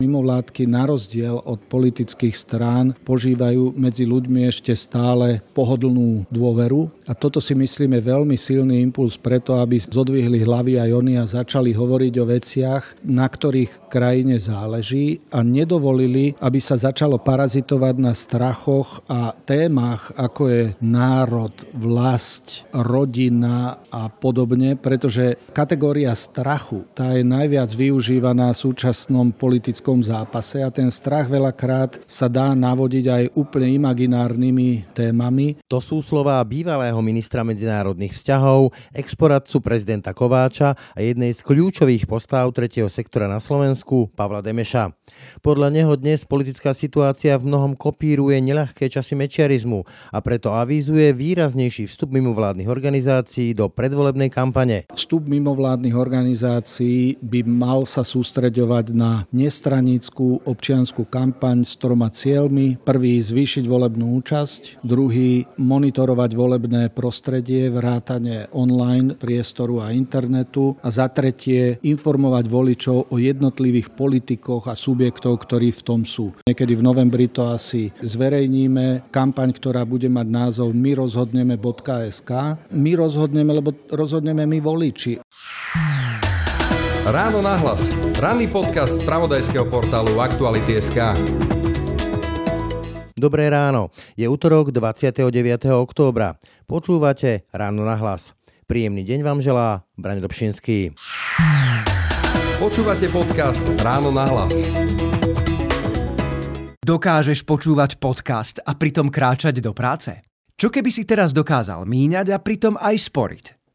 Mimovládky na rozdiel od politických strán požívajú medzi ľuďmi ešte stále pohodlnú dôveru a toto si myslíme veľmi silný impuls preto, aby zodvihli hlavy aj oni a začali hovoriť o veciach, na ktorých krajine záleží a nedovolili, aby sa začalo parazitovať na strachoch a témach, ako je národ, vlast, rodina a podobne, pretože kategória strachu, tá je najviac využívaná v súčasnom politickom politickom zápase a ten strach veľakrát sa dá navodiť aj úplne imaginárnymi témami. To sú slová bývalého ministra medzinárodných vzťahov, exporadcu prezidenta Kováča a jednej z kľúčových postav tretieho sektora na Slovensku, Pavla Demeša. Podľa neho dnes politická situácia v mnohom kopíruje neľahké časy mečiarizmu a preto avizuje výraznejší vstup mimovládnych organizácií do predvolebnej kampane. Vstup mimovládnych organizácií by mal sa sústreďovať na nestranný stranickú občianskú kampaň s troma cieľmi. Prvý zvýšiť volebnú účasť, druhý monitorovať volebné prostredie, vrátane online priestoru a internetu a za tretie informovať voličov o jednotlivých politikoch a subjektov, ktorí v tom sú. Niekedy v novembri to asi zverejníme. Kampaň, ktorá bude mať názov My rozhodneme.sk. My rozhodneme, lebo rozhodneme my voliči. Ráno na hlas. Ranný podcast z pravodajského portálu Aktuality.sk. Dobré ráno. Je útorok 29. októbra. Počúvate Ráno na hlas. Príjemný deň vám želá Braň Dobšinský. Počúvate podcast Ráno na hlas. Dokážeš počúvať podcast a pritom kráčať do práce? Čo keby si teraz dokázal míňať a pritom aj sporiť?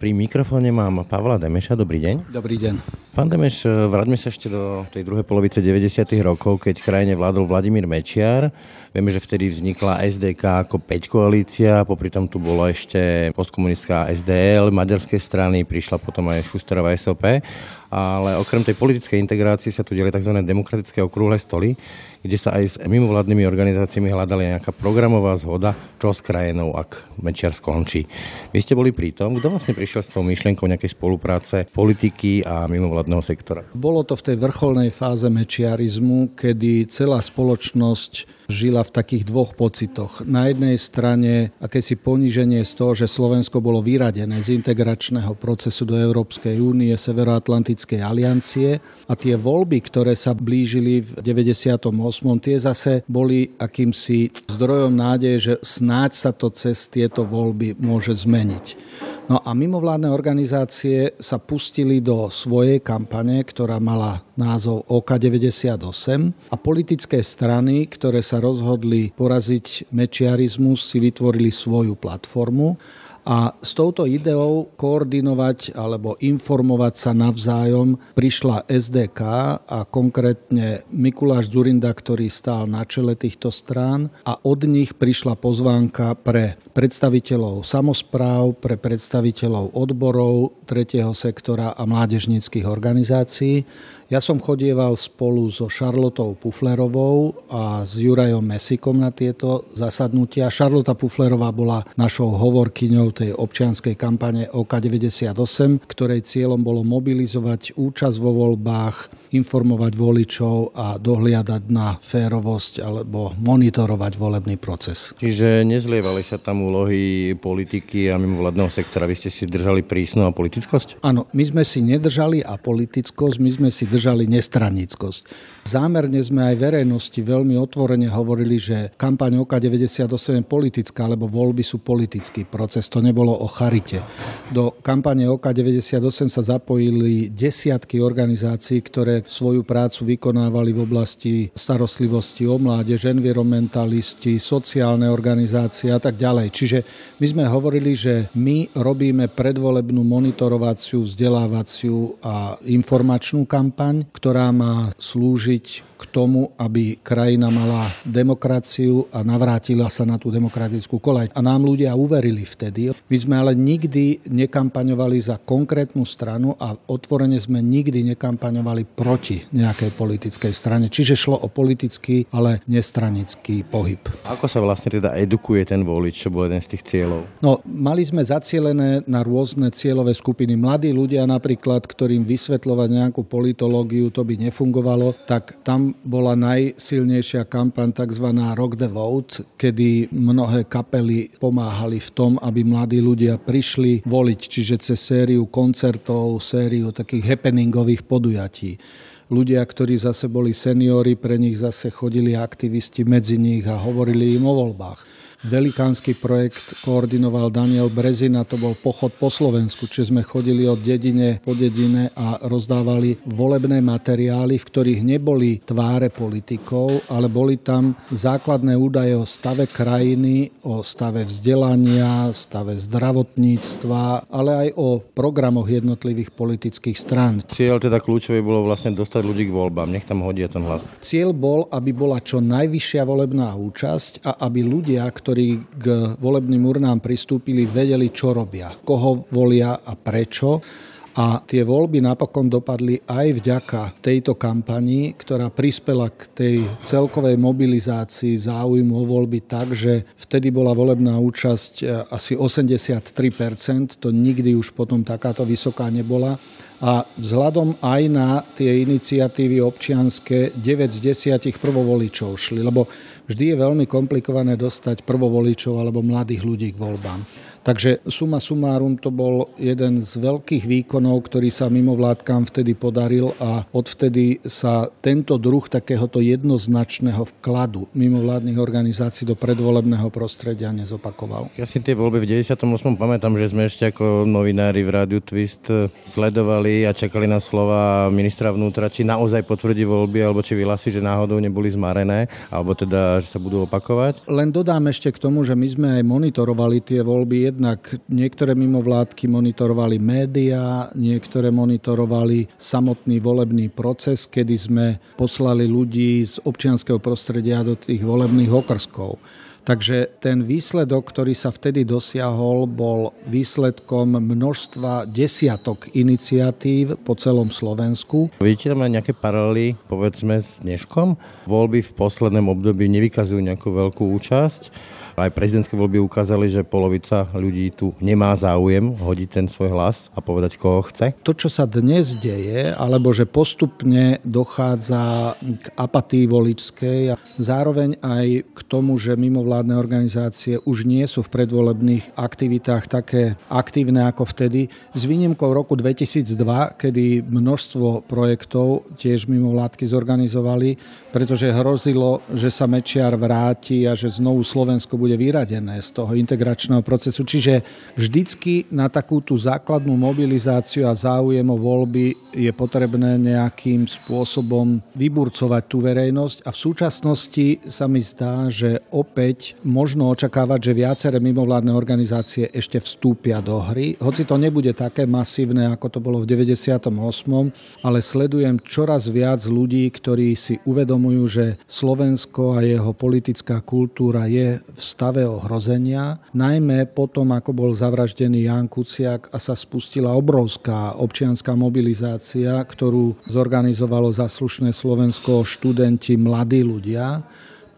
Pri mikrofóne mám Pavla Demeša. Dobrý deň. Dobrý deň. Pán Demeš, vráťme sa ešte do tej druhej polovice 90. rokov, keď krajine vládol Vladimír Mečiar. Vieme, že vtedy vznikla SDK ako 5 koalícia, popri tom tu bola ešte postkomunistická SDL, maďarskej strany, prišla potom aj Šusterová SOP. Ale okrem tej politickej integrácie sa tu diali tzv. demokratické okrúhle stoly, kde sa aj s mimovládnymi organizáciami hľadali nejaká programová zhoda, čo s krajinou, ak Mečiar skončí. Vy ste boli pritom, kto vlastne prišiel s tou myšlienkou nejakej spolupráce politiky a mimovládneho sektora? Bolo to v tej vrcholnej fáze mečiarizmu, kedy celá spoločnosť žila v takých dvoch pocitoch. Na jednej strane akési poníženie z toho, že Slovensko bolo vyradené z integračného procesu do Európskej únie, Severoatlantickej aliancie a tie voľby, ktoré sa blížili v 98. tie zase boli akýmsi zdrojom nádeje, že snáď sa to cez tieto voľby môže zmeniť. No a mimovládne organizácie sa pustili do svojej kampane, ktorá mala názov OK98 a politické strany, ktoré sa rozhodli poraziť mečiarizmus, si vytvorili svoju platformu a s touto ideou koordinovať alebo informovať sa navzájom prišla SDK a konkrétne Mikuláš Zurinda, ktorý stál na čele týchto strán a od nich prišla pozvánka pre predstaviteľov samozpráv, pre predstaviteľov odborov, tretieho sektora a mládežníckých organizácií ja som chodieval spolu so Šarlotou Puflerovou a s Jurajom Mesikom na tieto zasadnutia. Šarlota Puflerová bola našou hovorkyňou tej občianskej kampane OK98, ktorej cieľom bolo mobilizovať účasť vo voľbách, informovať voličov a dohliadať na férovosť alebo monitorovať volebný proces. Čiže nezlievali sa tam úlohy politiky a mimovládneho sektora. Vy ste si držali prísnu a politickosť? Áno, my sme si nedržali a politickosť, my sme si držali nestranickosť. Zámerne sme aj verejnosti veľmi otvorene hovorili, že kampaň OK98 je politická, lebo voľby sú politický proces, to nebolo o charite. Do kampane OK98 sa zapojili desiatky organizácií, ktoré svoju prácu vykonávali v oblasti starostlivosti o mládež, environmentalisti, sociálne organizácie a tak ďalej. Čiže my sme hovorili, že my robíme predvolebnú monitorovaciu, vzdelávaciu a informačnú kampaň, ktorá má slúžiť k tomu, aby krajina mala demokraciu a navrátila sa na tú demokratickú kolaj. A nám ľudia uverili vtedy. My sme ale nikdy nekampaňovali za konkrétnu stranu a otvorene sme nikdy nekampaňovali proti nejakej politickej strane. Čiže šlo o politický, ale nestranický pohyb. Ako sa vlastne teda edukuje ten volič, čo bol jeden z tých cieľov? No, mali sme zacielené na rôzne cieľové skupiny. Mladí ľudia napríklad, ktorým vysvetľovať nejakú politológiu, to by nefungovalo, tak tam bola najsilnejšia kampaň tzv. Rock the Vote, kedy mnohé kapely pomáhali v tom, aby mladí ľudia prišli voliť, čiže cez sériu koncertov, sériu takých happeningových podujatí ľudia, ktorí zase boli seniori, pre nich zase chodili aktivisti medzi nich a hovorili im o voľbách. Velikánsky projekt koordinoval Daniel Brezina, to bol pochod po Slovensku, čiže sme chodili od dedine po dedine a rozdávali volebné materiály, v ktorých neboli tváre politikov, ale boli tam základné údaje o stave krajiny, o stave vzdelania, stave zdravotníctva, ale aj o programoch jednotlivých politických strán. Cieľ teda kľúčový bolo vlastne dostať ľudí k voľbám, nech tam hodia ten hlas. Cieľ bol, aby bola čo najvyššia volebná účasť a aby ľudia, ktorí ktorí k volebným urnám pristúpili, vedeli, čo robia, koho volia a prečo. A tie voľby napokon dopadli aj vďaka tejto kampani, ktorá prispela k tej celkovej mobilizácii záujmu o voľby tak, že vtedy bola volebná účasť e, asi 83%, to nikdy už potom takáto vysoká nebola a vzhľadom aj na tie iniciatívy občianské 9 z 10 prvovoličov šli, lebo vždy je veľmi komplikované dostať prvovoličov alebo mladých ľudí k voľbám. Takže suma sumárum to bol jeden z veľkých výkonov, ktorý sa mimovládkam vtedy podaril a odvtedy sa tento druh takéhoto jednoznačného vkladu mimovládnych organizácií do predvolebného prostredia nezopakoval. Ja si tie voľby v 98. pamätám, že sme ešte ako novinári v Rádiu Twist eh, sledovali a čakali na slova ministra vnútra, či naozaj potvrdí voľby, alebo či vyhlási, že náhodou neboli zmarené, alebo teda, že sa budú opakovať. Len dodám ešte k tomu, že my sme aj monitorovali tie voľby jednak niektoré mimovládky monitorovali médiá, niektoré monitorovali samotný volebný proces, kedy sme poslali ľudí z občianského prostredia do tých volebných okrskov. Takže ten výsledok, ktorý sa vtedy dosiahol, bol výsledkom množstva desiatok iniciatív po celom Slovensku. Vidíte tam nejaké paralely, povedzme, s dneškom? Voľby v poslednom období nevykazujú nejakú veľkú účasť aj prezidentské voľby ukázali, že polovica ľudí tu nemá záujem hodiť ten svoj hlas a povedať, koho chce. To, čo sa dnes deje, alebo že postupne dochádza k apatii voličskej a zároveň aj k tomu, že mimovládne organizácie už nie sú v predvolebných aktivitách také aktívne ako vtedy. S výnimkou roku 2002, kedy množstvo projektov tiež mimovládky zorganizovali, pretože hrozilo, že sa Mečiar vráti a že znovu Slovensko bude vyradené z toho integračného procesu. Čiže vždycky na takú tú základnú mobilizáciu a záujem o voľby je potrebné nejakým spôsobom vyburcovať tú verejnosť a v súčasnosti sa mi zdá, že opäť možno očakávať, že viaceré mimovládne organizácie ešte vstúpia do hry. Hoci to nebude také masívne, ako to bolo v 98., ale sledujem čoraz viac ľudí, ktorí si uvedomujú, že Slovensko a jeho politická kultúra je v stave ohrozenia, najmä potom, ako bol zavraždený Jan Kuciak a sa spustila obrovská občianská mobilizácia, ktorú zorganizovalo zaslušné Slovensko študenti, mladí ľudia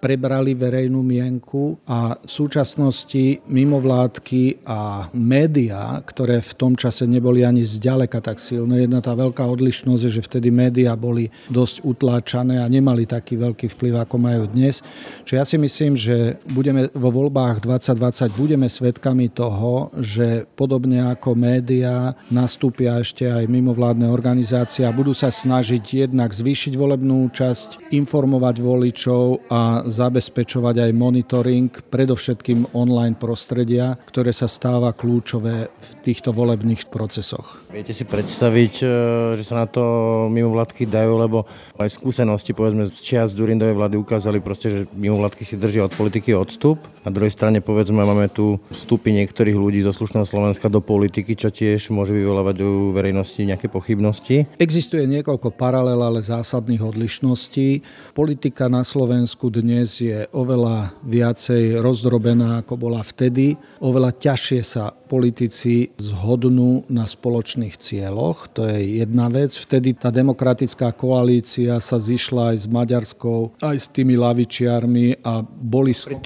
prebrali verejnú mienku a v súčasnosti mimovládky a médiá, ktoré v tom čase neboli ani zďaleka tak silné, jedna tá veľká odlišnosť je, že vtedy médiá boli dosť utláčané a nemali taký veľký vplyv, ako majú dnes. Čiže ja si myslím, že budeme vo voľbách 2020 budeme svedkami toho, že podobne ako médiá nastúpia ešte aj mimovládne organizácie a budú sa snažiť jednak zvýšiť volebnú účasť, informovať voličov a zabezpečovať aj monitoring, predovšetkým online prostredia, ktoré sa stáva kľúčové v týchto volebných procesoch. Viete si predstaviť, e, že sa na to mimovládky dajú, lebo aj skúsenosti povedzme z čias Durindovej vlády ukázali proste, že mimovládky si držia od politiky odstup. Na druhej strane povedzme máme tu vstupy niektorých ľudí zo slušného Slovenska do politiky, čo tiež môže vyvolávať u verejnosti nejaké pochybnosti. Existuje niekoľko paralel, ale zásadných odlišností. Politika na Slovensku dnes je oveľa viacej rozdrobená, ako bola vtedy. Oveľa ťažšie sa politici zhodnú na spoločných cieľoch. To je jedna vec. Vtedy tá demokratická koalícia sa zišla aj s Maďarskou, aj s tými lavičiarmi a boli... Pri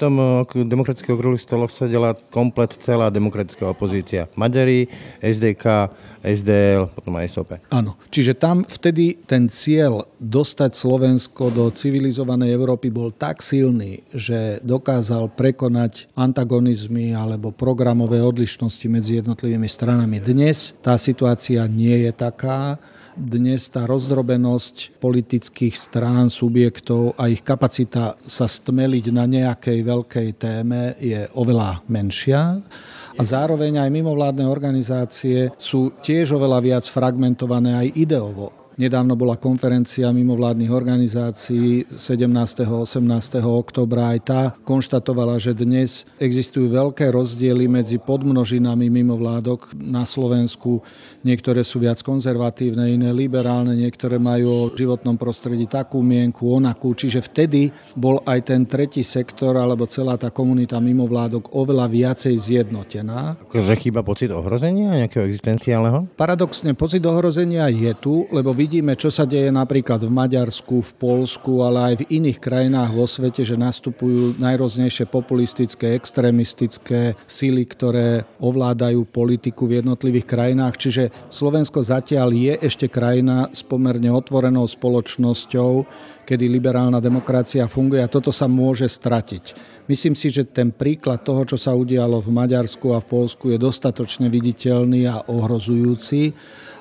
tom demokratických okrúhlych stoloch sedela komplet celá demokratická opozícia. Maďari, SDK, SDL, potom aj SOP. Áno, čiže tam vtedy ten cieľ dostať Slovensko do civilizovanej Európy bol tak silný, že dokázal prekonať antagonizmy alebo programové odlišnosti medzi jednotlivými stranami. Dnes tá situácia nie je taká dnes tá rozdrobenosť politických strán, subjektov a ich kapacita sa stmeliť na nejakej veľkej téme je oveľa menšia a zároveň aj mimovládne organizácie sú tiež oveľa viac fragmentované aj ideovo. Nedávno bola konferencia mimovládnych organizácií 17. a 18. oktobra. Aj tá konštatovala, že dnes existujú veľké rozdiely medzi podmnožinami mimovládok na Slovensku. Niektoré sú viac konzervatívne, iné liberálne, niektoré majú o životnom prostredí takú mienku, onakú. Čiže vtedy bol aj ten tretí sektor alebo celá tá komunita mimovládok oveľa viacej zjednotená. Akože chýba pocit ohrozenia nejakého existenciálneho? Paradoxne, pocit ohrozenia je tu, lebo vidíme, čo sa deje napríklad v Maďarsku, v Polsku, ale aj v iných krajinách vo svete, že nastupujú najrôznejšie populistické, extrémistické sily, ktoré ovládajú politiku v jednotlivých krajinách. Čiže Slovensko zatiaľ je ešte krajina s pomerne otvorenou spoločnosťou, kedy liberálna demokracia funguje a toto sa môže stratiť. Myslím si, že ten príklad toho, čo sa udialo v Maďarsku a v Polsku je dostatočne viditeľný a ohrozujúci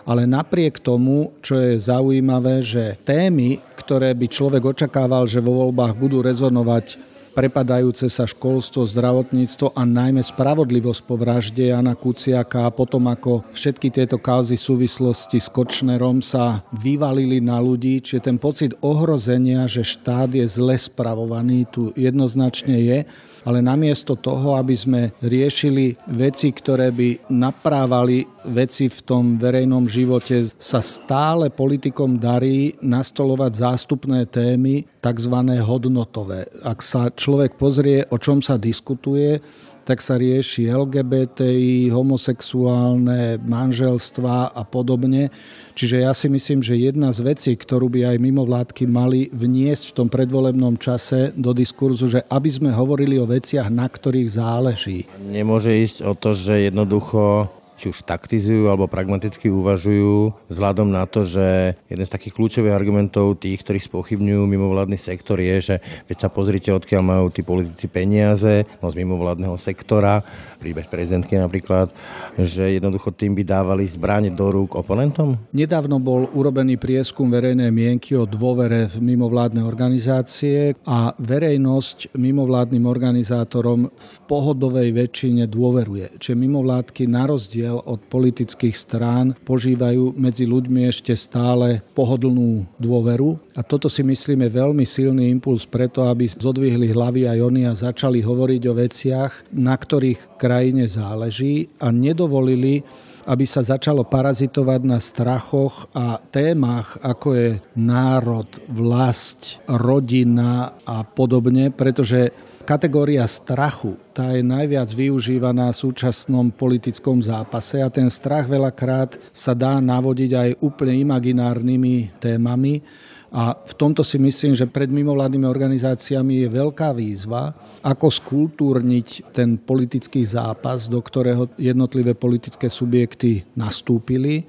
ale napriek tomu, čo je zaujímavé, že témy, ktoré by človek očakával, že vo voľbách budú rezonovať prepadajúce sa školstvo, zdravotníctvo a najmä spravodlivosť po vražde Jana Kuciaka a potom ako všetky tieto kauzy súvislosti s Kočnerom sa vyvalili na ľudí, čiže ten pocit ohrozenia, že štát je zle spravovaný, tu jednoznačne je ale namiesto toho, aby sme riešili veci, ktoré by naprávali veci v tom verejnom živote, sa stále politikom darí nastolovať zástupné témy, tzv. hodnotové. Ak sa človek pozrie, o čom sa diskutuje, tak sa rieši LGBTI, homosexuálne manželstva a podobne. Čiže ja si myslím, že jedna z vecí, ktorú by aj mimovládky mali vniesť v tom predvolebnom čase do diskurzu, že aby sme hovorili o veciach, na ktorých záleží. Nemôže ísť o to, že jednoducho či už taktizujú alebo pragmaticky uvažujú vzhľadom na to, že jeden z takých kľúčových argumentov tých, ktorí spochybňujú mimovládny sektor je, že keď sa pozrite, odkiaľ majú tí politici peniaze no z mimovládneho sektora, príbeh prezidentky napríklad, že jednoducho tým by dávali zbraň do rúk oponentom? Nedávno bol urobený prieskum verejnej mienky o dôvere v mimovládne organizácie a verejnosť mimovládnym organizátorom v pohodovej väčšine dôveruje. Čiže mimovládky na rozdiel rozdiel od politických strán požívajú medzi ľuďmi ešte stále pohodlnú dôveru. A toto si myslíme veľmi silný impuls preto, aby zodvihli hlavy aj oni a začali hovoriť o veciach, na ktorých krajine záleží a nedovolili aby sa začalo parazitovať na strachoch a témach, ako je národ, vlast, rodina a podobne, pretože kategória strachu, tá je najviac využívaná v súčasnom politickom zápase a ten strach veľakrát sa dá navodiť aj úplne imaginárnymi témami. A v tomto si myslím, že pred mimovládnymi organizáciami je veľká výzva, ako skultúrniť ten politický zápas, do ktorého jednotlivé politické subjekty nastúpili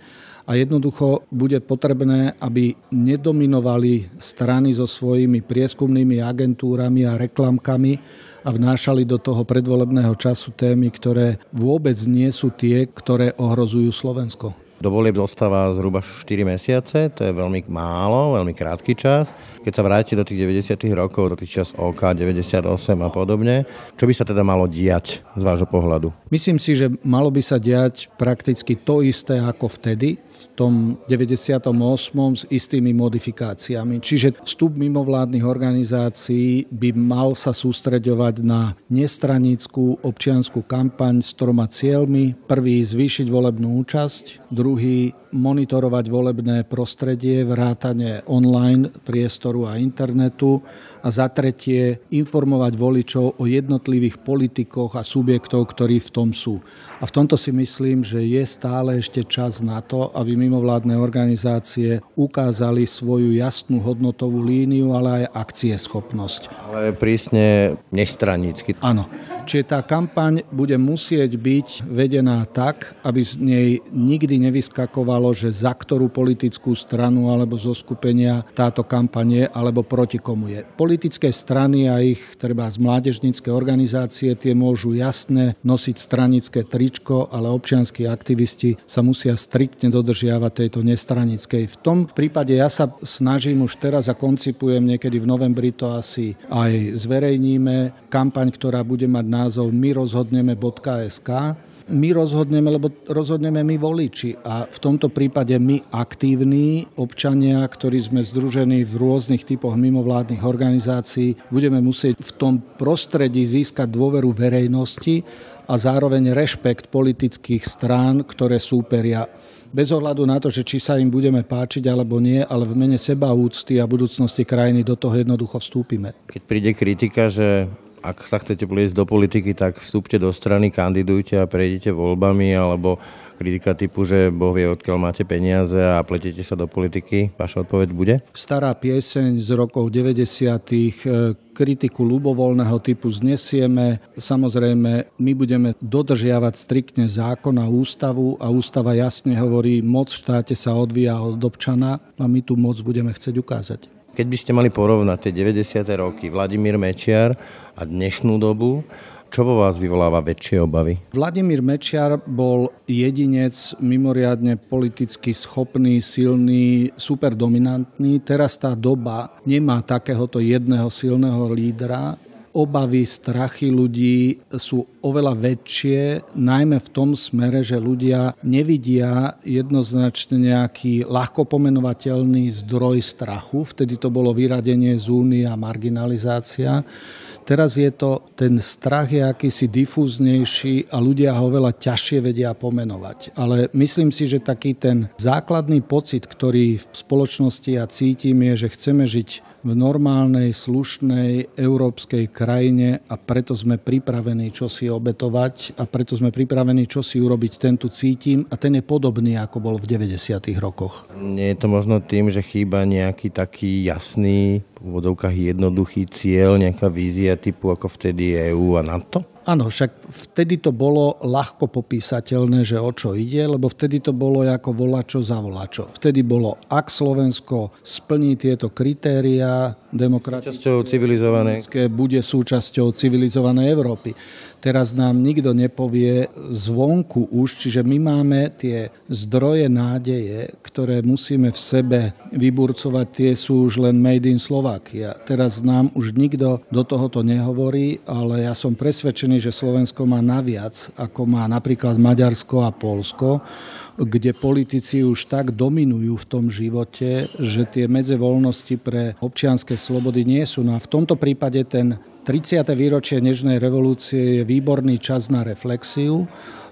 a jednoducho bude potrebné, aby nedominovali strany so svojimi prieskumnými agentúrami a reklamkami a vnášali do toho predvolebného času témy, ktoré vôbec nie sú tie, ktoré ohrozujú Slovensko. Do volieb zostáva zhruba 4 mesiace, to je veľmi málo, veľmi krátky čas. Keď sa vráti do tých 90. rokov, do tých čas OK 98 a podobne, čo by sa teda malo diať z vášho pohľadu? Myslím si, že malo by sa diať prakticky to isté ako vtedy, v tom 98. s istými modifikáciami. Čiže vstup mimovládnych organizácií by mal sa sústreďovať na nestranickú občianskú kampaň s troma cieľmi. Prvý zvýšiť volebnú účasť, druhý monitorovať volebné prostredie, vrátane online priestoru a internetu a za tretie informovať voličov o jednotlivých politikoch a subjektov, ktorí v tom sú. A v tomto si myslím, že je stále ešte čas na to, aby mimovládne organizácie ukázali svoju jasnú hodnotovú líniu, ale aj akcieschopnosť. Ale prísne nestranícky. Áno. Čiže tá kampaň bude musieť byť vedená tak, aby z nej nikdy nevyskakovalo, že za ktorú politickú stranu alebo zo skupenia táto kampaň je, alebo proti komu je. Politické strany a ich treba z mládežnícke organizácie tie môžu jasne nosiť stranické tričko, ale občianskí aktivisti sa musia striktne dodržiavať tejto nestranickej. V tom prípade ja sa snažím už teraz a koncipujem, niekedy v novembri to asi aj zverejníme, kampaň, ktorá bude mať názov myrozhodneme.sk my rozhodneme, lebo rozhodneme my voliči a v tomto prípade my aktívni občania, ktorí sme združení v rôznych typoch mimovládnych organizácií, budeme musieť v tom prostredí získať dôveru verejnosti a zároveň rešpekt politických strán, ktoré súperia bez ohľadu na to, že či sa im budeme páčiť alebo nie, ale v mene seba úcty a budúcnosti krajiny do toho jednoducho vstúpime. Keď príde kritika, že ak sa chcete pliesť do politiky, tak vstúpte do strany, kandidujte a prejdete voľbami, alebo kritika typu, že Boh vie, odkiaľ máte peniaze a pletete sa do politiky? Vaša odpoveď bude? Stará pieseň z rokov 90. E, kritiku ľubovoľného typu znesieme. Samozrejme, my budeme dodržiavať striktne zákon a ústavu a ústava jasne hovorí, moc v štáte sa odvíja od občana a my tú moc budeme chcieť ukázať. Keď by ste mali porovnať tie 90. roky, Vladimír Mečiar a dnešnú dobu, čo vo vás vyvoláva väčšie obavy? Vladimír Mečiar bol jedinec mimoriadne politicky schopný, silný, super dominantný. Teraz tá doba nemá takéhoto jedného silného lídra obavy, strachy ľudí sú oveľa väčšie, najmä v tom smere, že ľudia nevidia jednoznačne nejaký ľahko pomenovateľný zdroj strachu. Vtedy to bolo vyradenie z únie a marginalizácia. Teraz je to, ten strach je akýsi difúznejší a ľudia ho veľa ťažšie vedia pomenovať. Ale myslím si, že taký ten základný pocit, ktorý v spoločnosti ja cítim, je, že chceme žiť v normálnej, slušnej európskej krajine a preto sme pripravení čo si obetovať a preto sme pripravení čo si urobiť. Ten tu cítim a ten je podobný, ako bol v 90. rokoch. Nie je to možno tým, že chýba nejaký taký jasný, v vodovkách jednoduchý cieľ, nejaká vízia typu ako vtedy EU a NATO? Áno, však vtedy to bolo ľahko popísateľné, že o čo ide, lebo vtedy to bolo ako volačo za volačo. Vtedy bolo, ak Slovensko splní tieto kritéria demokratické, bude súčasťou civilizovanej Európy. Teraz nám nikto nepovie zvonku už, čiže my máme tie zdroje nádeje, ktoré musíme v sebe vyburcovať, tie sú už len made in Slovakia. Teraz nám už nikto do tohoto nehovorí, ale ja som presvedčený, že Slovensko má naviac, ako má napríklad Maďarsko a Polsko, kde politici už tak dominujú v tom živote, že tie medze voľnosti pre občianske slobody nie sú. No a v tomto prípade ten 30. výročie Nežnej revolúcie je výborný čas na reflexiu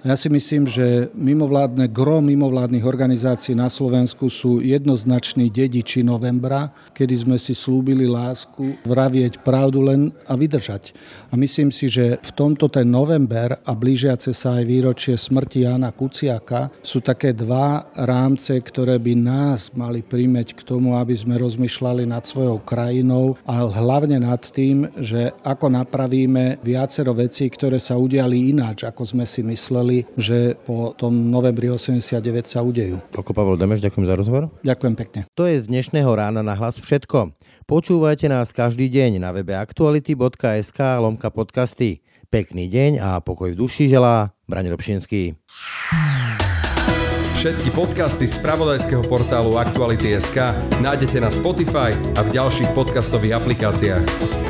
ja si myslím, že mimovládne, gro mimovládnych organizácií na Slovensku sú jednoznační dediči novembra, kedy sme si slúbili lásku, vravieť pravdu len a vydržať. A myslím si, že v tomto ten november a blížiace sa aj výročie smrti Jana Kuciaka sú také dva rámce, ktoré by nás mali príjmeť k tomu, aby sme rozmýšľali nad svojou krajinou a hlavne nad tým, že ako napravíme viacero vecí, ktoré sa udiali ináč, ako sme si mysleli, čakali, že po tom novembri 89 sa udejú. Toľko Pavel Demeš, ďakujem za rozhovor. Ďakujem pekne. To je z dnešného rána na hlas všetko. Počúvajte nás každý deň na webe aktuality.sk lomka podcasty. Pekný deň a pokoj v duši želá Braň Robšinský. Všetky podcasty z pravodajského portálu Aktuality.sk nájdete na Spotify a v ďalších podcastových aplikáciách.